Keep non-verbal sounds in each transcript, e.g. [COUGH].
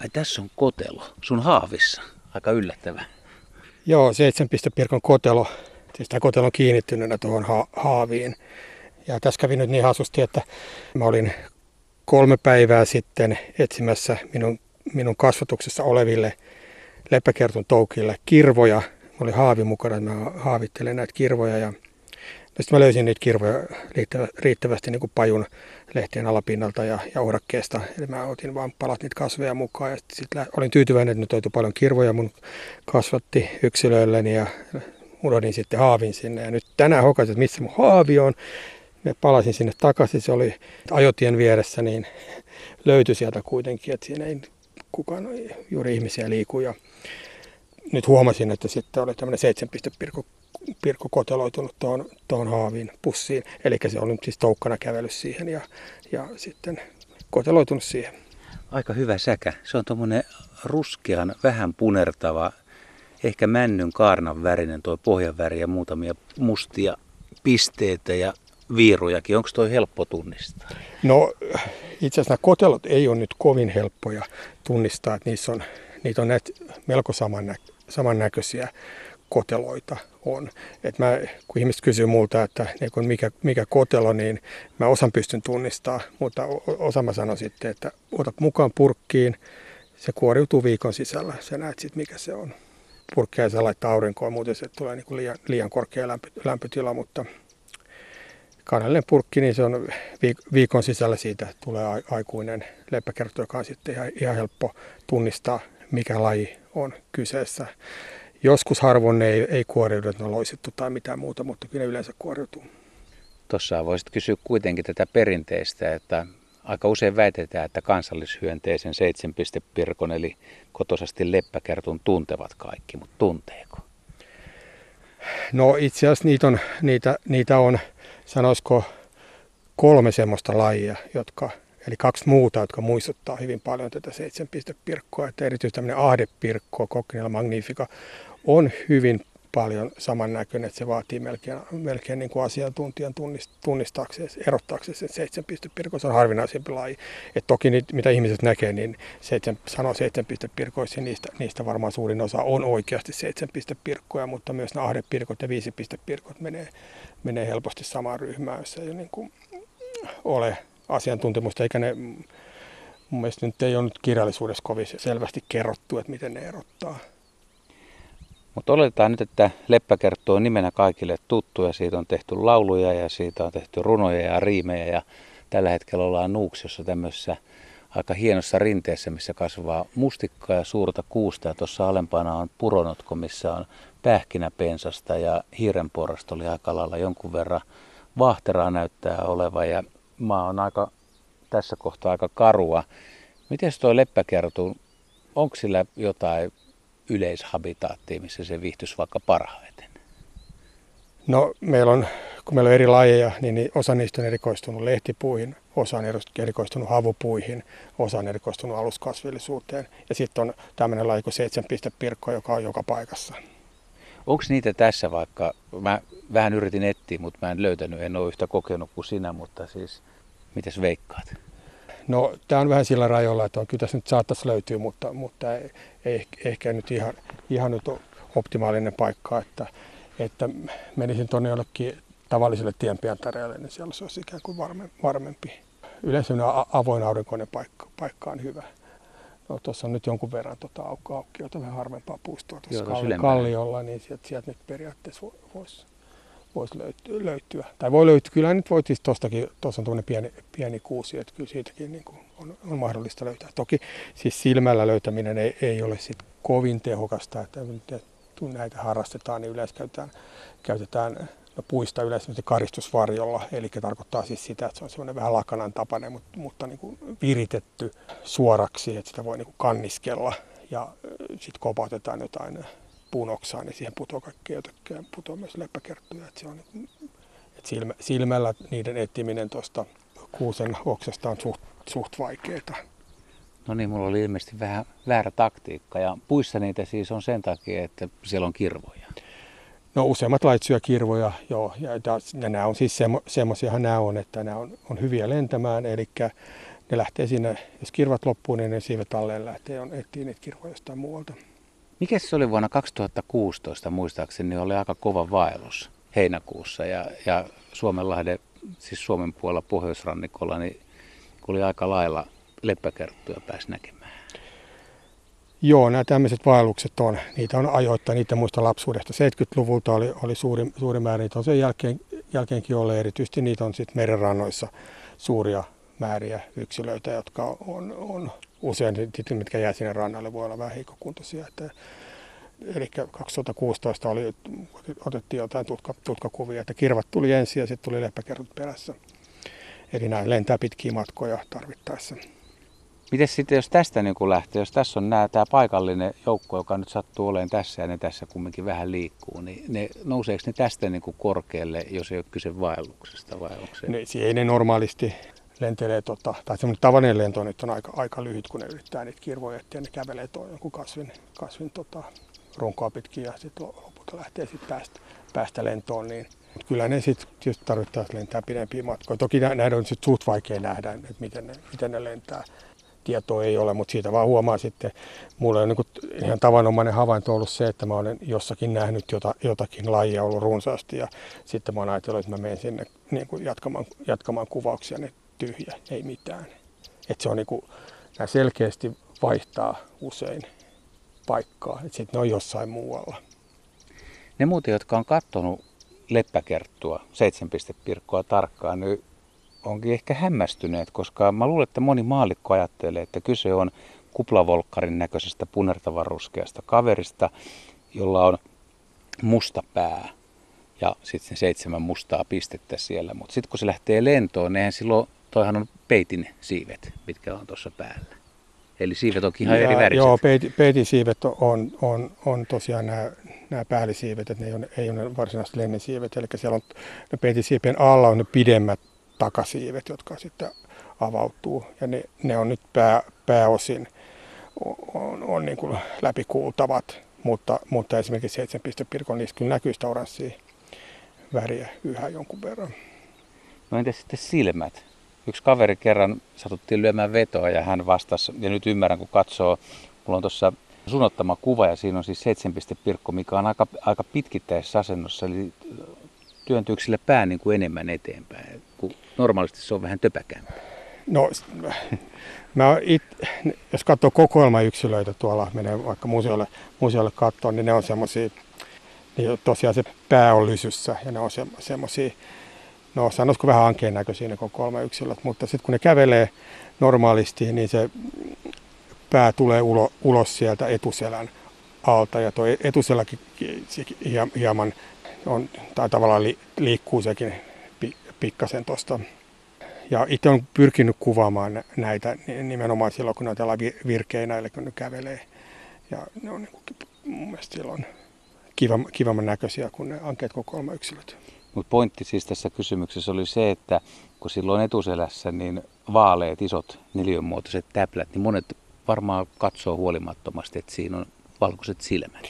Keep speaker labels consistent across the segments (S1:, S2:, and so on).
S1: Ai tässä on kotelo, sun haavissa. Aika yllättävä.
S2: Joo, seitsemän kotelo. Siis tämä kotelo on kiinnittyneenä tuohon ha- haaviin. Ja tässä kävi nyt niin hasusti, että mä olin kolme päivää sitten etsimässä minun, minun kasvatuksessa oleville leppäkertun toukille kirvoja. Mä oli haavi mukana, että mä haavittelen näitä kirvoja ja sitten mä löysin niitä kirvoja riittävästi niin kuin pajun lehtien alapinnalta ja, ja urakkeesta. Eli mä otin vaan palat niitä kasveja mukaan ja sitten olin tyytyväinen, että nyt löytyi paljon kirvoja mun kasvatti yksilöilleni ja unohdin sitten haavin sinne. Ja nyt tänään hokasin, että missä mun haavi on. Me palasin sinne takaisin, se oli ajotien vieressä, niin löytyi sieltä kuitenkin, että siinä ei kukaan juuri ihmisiä liiku. Ja nyt huomasin, että sitten oli tämmöinen seitsemänpistepirkko Pirkko koteloitunut tuohon, tuohon haaviin pussiin. Eli se oli siis toukkana kävellyt siihen ja, ja sitten koteloitunut siihen.
S1: Aika hyvä säkä. Se on tuommoinen ruskean, vähän punertava, ehkä männyn kaarnan värinen tuo pohjan väri ja muutamia mustia pisteitä ja viirujakin. Onko toi helppo tunnistaa?
S2: No itse asiassa nämä kotelot ei ole nyt kovin helppoja tunnistaa, että niissä on, niitä on näitä melko samannäköisiä koteloita on. Et mä, kun ihmiset kysyy multa, että niin mikä, mikä kotelo, niin mä osan pystyn tunnistaa, mutta osa mä sanon sitten, että otat mukaan purkkiin, se kuoriutuu viikon sisällä, sä näet sitten mikä se on. Purkkia ei saa laittaa aurinkoon, muuten se tulee niin liian, liian korkea lämpö, lämpötila, mutta kanallinen purkki, niin se on viikon sisällä siitä tulee aikuinen leppäkerttu, joka on sitten ihan, ihan helppo tunnistaa, mikä laji on kyseessä. Joskus harvoin ne ei, ei kuoriudu, että ne on loisittu tai mitään muuta, mutta kyllä ne yleensä kuoriutuu.
S1: Tuossa voisit kysyä kuitenkin tätä perinteistä, että aika usein väitetään, että kansallishyönteisen seitsemänpistepirkon eli kotosasti leppäkertun tuntevat kaikki, mutta tunteeko?
S2: No itse asiassa niitä on, niitä, niitä on sanoisiko kolme semmoista lajia, jotka, eli kaksi muuta, jotka muistuttaa hyvin paljon tätä seitsemänpistepirkkoa. Että erityisesti tämmöinen ahdepirkko, Cockneylla magnifica, on hyvin paljon samannäköinen, että se vaatii melkein, melkein niin kuin asiantuntijan tunnistaakseen, erottaakseen sen seitsemänpistepirkko. Se on harvinaisempi laji. Et toki niitä, mitä ihmiset näkee, niin seitsemän, sanoo seitsemänpistepirkoissa, niistä, niistä varmaan suurin osa on oikeasti seitsemänpistepirkkoja, mutta myös nämä ahdepirkot ja viisipistepirkot menee, menee helposti samaan ryhmään, jos ei niin kuin ole asiantuntemusta, eikä ne mun mielestä nyt ei ole nyt kirjallisuudessa kovin selvästi kerrottu, että miten ne erottaa.
S1: Mutta oletetaan nyt, että Leppäkerttu on nimenä kaikille tuttu ja siitä on tehty lauluja ja siitä on tehty runoja ja riimejä ja tällä hetkellä ollaan Nuuksiossa tämmöisessä aika hienossa rinteessä, missä kasvaa mustikkaa ja suurta kuusta ja tuossa alempana on puronotko, missä on pähkinäpensasta ja hiirenporrasta oli aika lailla jonkun verran vahteraa näyttää oleva ja maa on aika tässä kohtaa aika karua. Miten tuo leppäkertu, onko sillä jotain yleishabitaattia, missä se viihtyisi vaikka parhaiten?
S2: No meillä on, kun meillä on eri lajeja, niin osa niistä on erikoistunut lehtipuihin, osa on erikoistunut havupuihin, osa on erikoistunut aluskasvillisuuteen. Ja sitten on tämmöinen laji kuin seitsemänpistepirkko, joka on joka paikassa.
S1: Onko niitä tässä vaikka, mä vähän yritin etsiä, mutta mä en löytänyt, en ole yhtä kokenut kuin sinä, mutta siis mitäs veikkaat?
S2: No tämä on vähän sillä rajoilla, että on, kyllä tässä nyt saattaisi löytyä, mutta, mutta ei, ei ehkä nyt ihan, ihan nyt optimaalinen paikka, että, että menisin tuonne jollekin tavalliselle tienpientareelle, niin siellä se olisi ikään kuin varme, varmempi. Yleensä avoin aurinkoinen paikka, paikka on hyvä. No tuossa on nyt jonkun verran tota aukko, aukkiota, vähän harvempaa puistoa tuossa Joo, kalliolla, niin sieltä, sieltä nyt periaatteessa voisi voisi löytyä, löytyä. Tai voi löytyä, kyllä nyt voi siis tuostakin, tuossa on tuommoinen pieni, pieni kuusi, että kyllä siitäkin niin kuin on, on, mahdollista löytää. Toki siis silmällä löytäminen ei, ei ole sit kovin tehokasta, että kun näitä harrastetaan, niin yleensä käytetään, käytetään no puista yleensä karistusvarjolla, eli tarkoittaa siis sitä, että se on semmoinen vähän lakanan tapainen, mutta, mutta niin kuin viritetty suoraksi, että sitä voi niin kuin kanniskella ja sitten kopautetaan jotain punoksaa, niin siihen putoaa kaikki ötökkää, putoaa myös leppäkerttuja. Että se on, että silmä, silmällä niiden etsiminen tuosta kuusen oksasta on suht, suht vaikeaa.
S1: No niin, mulla oli ilmeisesti vähän väärä taktiikka ja puissa niitä siis on sen takia, että siellä on kirvoja.
S2: No useimmat lait syö kirvoja, joo, ja, ja nämä on siis semmo, semmoisiahan nämä on, että nämä on, on hyviä lentämään, eli ne lähtee sinne, jos kirvat loppuu, niin ne siivet alleen lähtee on etsii niitä kirvoja jostain muualta.
S1: Mikä se oli vuonna 2016 muistaakseni, oli aika kova vaellus heinäkuussa ja, ja Suomenlahden, siis Suomen puolella pohjoisrannikolla, niin oli aika lailla leppäkerttuja pääsi näkemään.
S2: Joo, nämä tämmöiset vaellukset on, niitä on ajoittain, niitä muista lapsuudesta. 70-luvulta oli, oli suuri, suuri määrä, niitä on sen jälkeen, jälkeenkin ollut, erityisesti niitä on sitten merenrannoissa suuria määriä yksilöitä, jotka on, on usein, mitkä jää sinne rannalle, voi olla vähän heikkokuntoisia. Että, eli 2016 oli, otettiin jotain tutka, tutkakuvia, että kirvat tuli ensin ja sitten tuli leppäkerrut perässä. Eli näin lentää pitkiä matkoja tarvittaessa.
S1: Miten sitten, jos tästä niin kuin lähtee, jos tässä on nämä, tämä paikallinen joukko, joka nyt sattuu olemaan tässä ja ne tässä kumminkin vähän liikkuu, niin ne, nouseeko ne tästä niin kuin korkealle, jos ei ole kyse vaelluksesta vai onko se?
S2: Ne, ei ne normaalisti lentelee, tota, tai semmoinen tavallinen lento nyt on aika, aika lyhyt, kun ne yrittää niitä kirvoja ja ne kävelee tuon jonkun kasvin, kasvin tota, runkoa pitkin ja sitten lopulta lähtee sitten päästä, päästä lentoon, niin kyllä ne sitten tarvittaisiin lentää pidempiä matkoja. Toki näitä on sitten suht vaikea nähdä, että miten ne, miten ne lentää. Tietoa ei ole, mutta siitä vaan huomaa sitten, mulla on niin ihan tavanomainen havainto ollut se, että mä olen jossakin nähnyt jota, jotakin lajia ollut runsaasti ja sitten mä oon ajatellut, että mä menen sinne niin kuin jatkamaan, jatkamaan kuvauksia, ne tyhjä, ei mitään. Että se on niin kuin, nämä selkeästi vaihtaa usein paikkaa, että sitten ne on jossain muualla.
S1: Ne muuten, jotka on katsonut leppäkerttua, seitsemänpistepirkkoa tarkkaan, niin onkin ehkä hämmästyneet, koska mä luulen, että moni maalikko ajattelee, että kyse on kuplavolkkarin näköisestä punertavaruskeasta kaverista, jolla on musta pää ja sitten seitsemän mustaa pistettä siellä. Mutta sitten kun se lähtee lentoon, niin silloin, toihan on peitin siivet, mitkä on tuossa päällä. Eli siivet onkin ihan ja, eri väriset.
S2: Joo, peitin, siivet on, on, on tosiaan nämä nämä päällisiivet, että ne ei ole, ei ole varsinaiset lennesiivet. Eli siellä on ne peitisiipien alla on ne pidemmät takasiivet, jotka sitten avautuu. Ja ne, ne on nyt pää, pääosin on, on niin kuin läpikuultavat, mutta, mutta esimerkiksi 7 pirkon niissä näkyy sitä oranssia väriä yhä jonkun verran.
S1: No entäs sitten silmät? Yksi kaveri kerran satuttiin lyömään vetoa ja hän vastasi, ja nyt ymmärrän kun katsoo, mulla on tuossa suunnattama kuva ja siinä on siis seitsemänpistepirkko, mikä on aika, aika pitkittäisessä asennossa, eli työntyykö sille pää niin kuin enemmän eteenpäin, kun normaalisti se on vähän töpäkämpää?
S2: No, mä it, jos katsoo kokoelmayksilöitä tuolla, menee vaikka museolle, museolle katsoa, niin ne on semmoisia, niin tosiaan se pää on lysyssä ja ne on semmoisia, no sanoisiko vähän ankeen näköisiä ne kokoelmayksilöt, mutta sitten kun ne kävelee normaalisti, niin se pää tulee ulo, ulos sieltä etuselän alta ja tuo etuseläkin hieman on, tai tavallaan li, liikkuu sekin pikkasen tuosta. Ja itse olen pyrkinyt kuvaamaan näitä nimenomaan silloin, kun on virkeinä, eli kun ne kävelee. Ja ne on niin kuin, mun mielestä silloin kiva, kivamman näköisiä kuin ne ankeet kokoelma yksilöt.
S1: Mutta pointti siis tässä kysymyksessä oli se, että kun silloin etuselässä niin vaaleet, isot neliönmuotoiset täplät, niin monet varmaan katsoo huolimattomasti, että siinä on valkoiset silmät.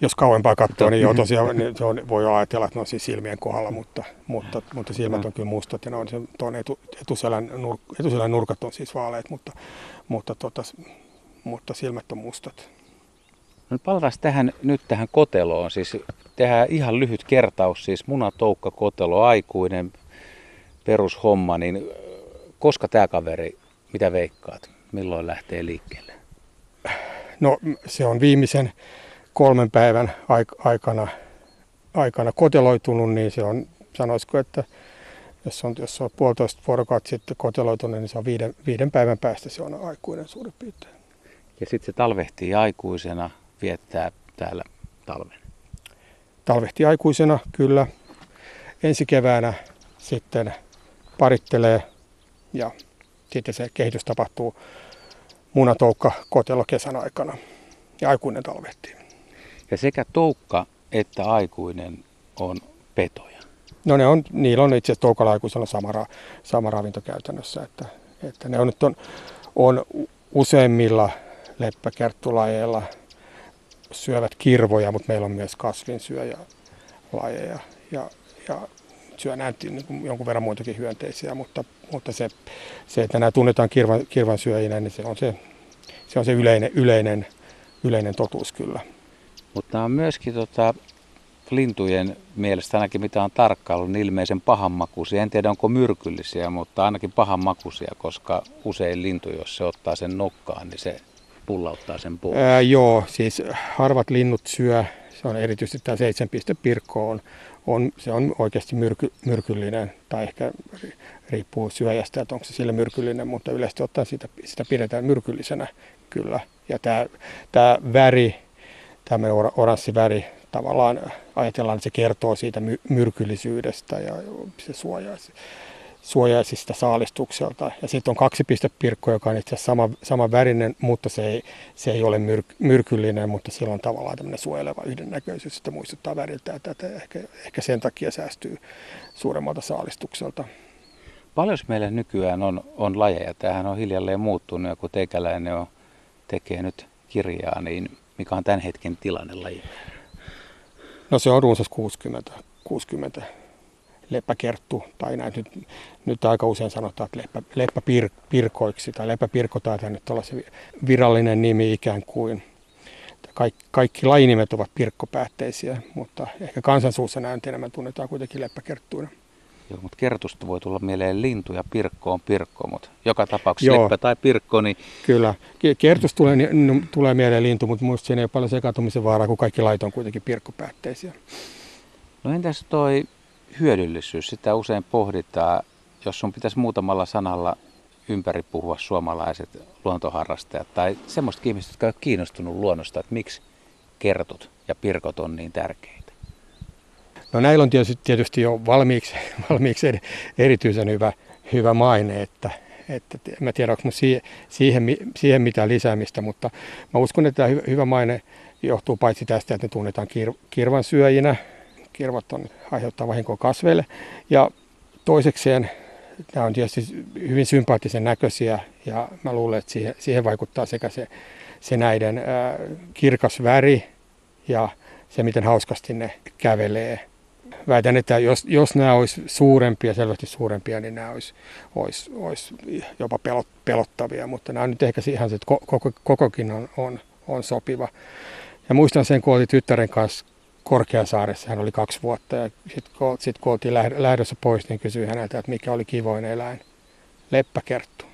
S2: Jos kauempaa katsoo, niin joo, tosiaan niin se on, voi ajatella, että ne on siis silmien kohdalla, mutta, mutta, mutta silmät on kyllä mustat ja ne on se, tuon etu, etuselän, nur, etuselän nurkat on siis vaaleat, mutta, mutta, tota, mutta silmät on mustat.
S1: No palataan tähän, nyt tähän koteloon. Siis tehdään ihan lyhyt kertaus, siis munatoukka, kotelo, aikuinen perushomma, niin koska tämä kaveri, mitä veikkaat? milloin lähtee liikkeelle?
S2: No se on viimeisen kolmen päivän aikana, aikana koteloitunut, niin se on, sanoisiko, että jos on, jos on puolitoista vuorokautta sitten koteloitunut, niin se on viiden, viiden päivän päästä se on aikuinen suurin piirtein.
S1: Ja sitten se talvehtii aikuisena, viettää täällä talven.
S2: Talvehtii aikuisena, kyllä. Ensi keväänä sitten parittelee ja sitten se kehitys tapahtuu munatoukka kotelo kesän aikana ja aikuinen talvehtii.
S1: Ja sekä toukka että aikuinen on petoja?
S2: No ne on, niillä on itse asiassa toukalla aikuisella sama, ra, sama ravinto käytännössä, että, että ne on nyt on, on useimmilla leppäkerttulajeilla syövät kirvoja, mutta meillä on myös kasvinsyöjä lajeja. Ja, ja syö näitä niin jonkun verran muitakin hyönteisiä, mutta, mutta se, se, että nämä tunnetaan kirvan, kirvan syöjinä, niin se on se, se, on se yleinen, yleinen, yleinen totuus kyllä.
S1: Mutta on myöskin tota, lintujen mielestä ainakin mitä on tarkkailu, niin ilmeisen pahanmakuisia. En tiedä onko myrkyllisiä, mutta ainakin pahanmakuisia, koska usein lintu, jos se ottaa sen nokkaan, niin se pullauttaa sen pois.
S2: Ää, joo, siis harvat linnut syö, se on erityisesti tämä seitsemänpistepirkko on, on, se on oikeasti myrky, myrkyllinen, tai ehkä riippuu syöjästä, että onko se sille myrkyllinen, mutta yleisesti ottaen sitä, sitä pidetään myrkyllisenä kyllä. Ja tämä, tämä väri, tämä oranssi väri, tavallaan ajatellaan, että se kertoo siitä myrkyllisyydestä ja se suojaisi, suojaisi sitä saalistukselta. Ja sitten on kaksipistepirkko, joka on itse asiassa sama, sama värinen, mutta se ei, se ei ole myr, myrkyllinen, mutta sillä on tavallaan tämmöinen suojeleva yhdennäköisyys, että muistuttaa väriltä, että, että ehkä, ehkä sen takia säästyy suuremmalta saalistukselta.
S1: Paljon meillä nykyään on, on lajeja. Tämähän on hiljalleen muuttunut ja kun teikäläinen on, tekee nyt kirjaa, niin mikä on tämän hetken tilanne laji?
S2: No se on runsas 60, 60 leppäkerttu, tai näin nyt, nyt aika usein sanotaan, että leppä, leppäpirkoiksi, tai leppäpirko taitaa nyt olla se virallinen nimi ikään kuin. Kaikki, kaikki lajinimet ovat pirkkopäätteisiä, mutta ehkä kansansuussa näin enemmän tunnetaan kuitenkin leppäkerttuina.
S1: Joo, mutta kertusta voi tulla mieleen lintu ja pirkko on pirkko, mutta joka tapauksessa Joo. leppä tai pirkko, niin...
S2: Kyllä, kertus tulee, tulee mieleen lintu, mutta minusta siinä ei ole paljon sekaantumisen vaaraa, kun kaikki lait on kuitenkin pirkkopäätteisiä.
S1: No entäs toi hyödyllisyys, sitä usein pohditaan, jos sun pitäisi muutamalla sanalla ympäri puhua suomalaiset luontoharrastajat tai semmoista ihmiset, jotka ovat kiinnostunut luonnosta, että miksi kertut ja pirkot on niin tärkeitä.
S2: No näillä on tietysti, tietysti jo valmiiksi, [LAUGHS] valmiiksi erityisen hyvä, hyvä maine, että, että en tiedä, onko siihen, siihen, siihen mitään lisäämistä, mutta mä uskon, että tämä hyvä maine johtuu paitsi tästä, että ne tunnetaan kir, kirvan syöjinä, kirvat on, aiheuttaa vahinkoa kasveille, ja toisekseen nämä on tietysti hyvin sympaattisen näköisiä, ja mä luulen, että siihen, siihen vaikuttaa sekä se, se näiden ää, kirkas väri ja se, miten hauskasti ne kävelee väitän, että jos, jos nämä olisi suurempia, selvästi suurempia, niin nämä olisi, olisi, olisi jopa pelot, pelottavia, mutta nämä on nyt ehkä ihan se, että koko, kokokin on, on, on sopiva. Ja muistan sen, kun oli tyttären kanssa Korkeasaaressa, hän oli kaksi vuotta, ja sitten kun, sit, kun oltiin lähdössä pois, niin kysyin häneltä, että mikä oli kivoin eläin. Leppäkerttu.